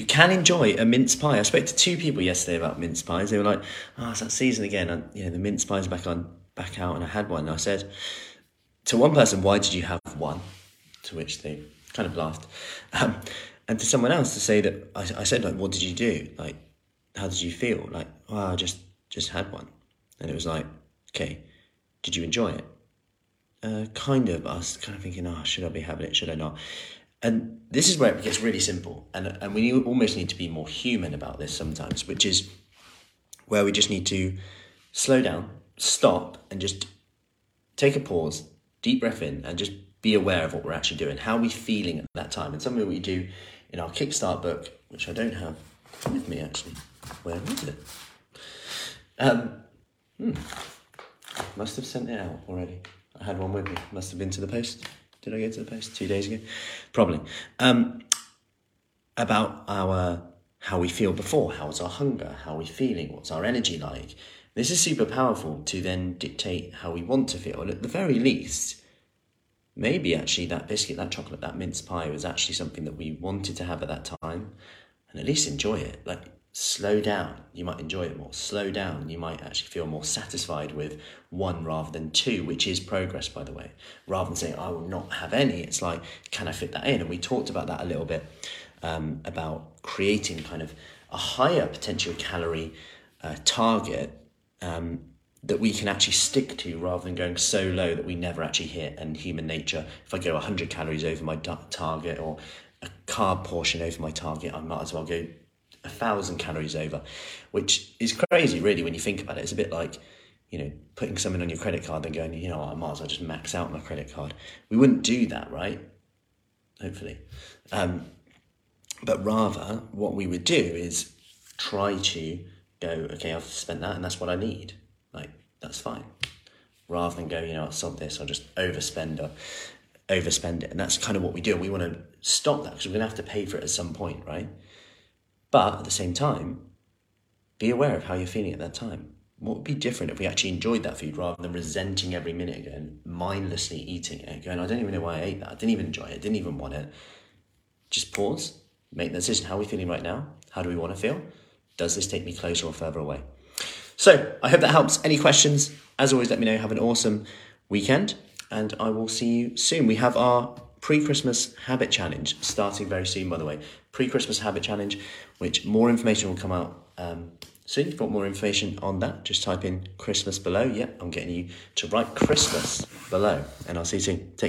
you can enjoy a mince pie. I spoke to two people yesterday about mince pies. They were like, "Oh, it's that season again." And you know, the mince pie's back on, back out, and I had one. And I said to one person, "Why did you have one?" To which they kind of laughed, um, and to someone else to say that I, I said, "Like, what did you do? Like, how did you feel?" Like, "Oh, I just just had one," and it was like, "Okay, did you enjoy it?" Uh, kind of. I was kind of thinking, "Oh, should I be having it? Should I not?" And this is where it gets really simple, and and we almost need to be more human about this sometimes, which is where we just need to slow down, stop, and just take a pause, deep breath in, and just be aware of what we're actually doing. How are we feeling at that time? And something we do in our Kickstart book, which I don't have with me actually. Where is it? Um, hmm. Must have sent it out already. I had one with me. Must have been to the post. Did I go to the post two days ago? Probably. Um, about our how we feel before, how's our hunger, how are we feeling, what's our energy like. This is super powerful to then dictate how we want to feel. And at the very least, maybe actually that biscuit, that chocolate, that mince pie was actually something that we wanted to have at that time, and at least enjoy it. Like slow down, you might enjoy it more. Slow down, you might actually feel more satisfied with one rather than two, which is progress, by the way. Rather than saying, I will not have any, it's like, can I fit that in? And we talked about that a little bit um, about creating kind of a higher potential calorie uh, target um, that we can actually stick to rather than going so low that we never actually hit. And human nature, if I go 100 calories over my target or a carb portion over my target, I might as well go a thousand calories over, which is crazy, really, when you think about it. It's a bit like, you know, putting something on your credit card and going, you know, I might as well just max out my credit card. We wouldn't do that, right? Hopefully. Um, but rather, what we would do is try to go, okay, I've spent that and that's what I need. Like, that's fine. Rather than go, you know, sod this, I'll just overspend or overspend it. And that's kind of what we do. We want to stop that because we're going to have to pay for it at some point, right? But at the same time, be aware of how you're feeling at that time. What would be different if we actually enjoyed that food rather than resenting every minute and mindlessly eating it, going, I don't even know why I ate that. I didn't even enjoy it. I didn't even want it. Just pause, make the decision. How are we feeling right now? How do we want to feel? Does this take me closer or further away? So I hope that helps. Any questions? As always, let me know. Have an awesome weekend, and I will see you soon. We have our pre Christmas habit challenge starting very soon, by the way. Pre Christmas habit challenge, which more information will come out um, soon. If you want more information on that, just type in Christmas below. Yeah, I'm getting you to write Christmas below, and I'll see you soon. Take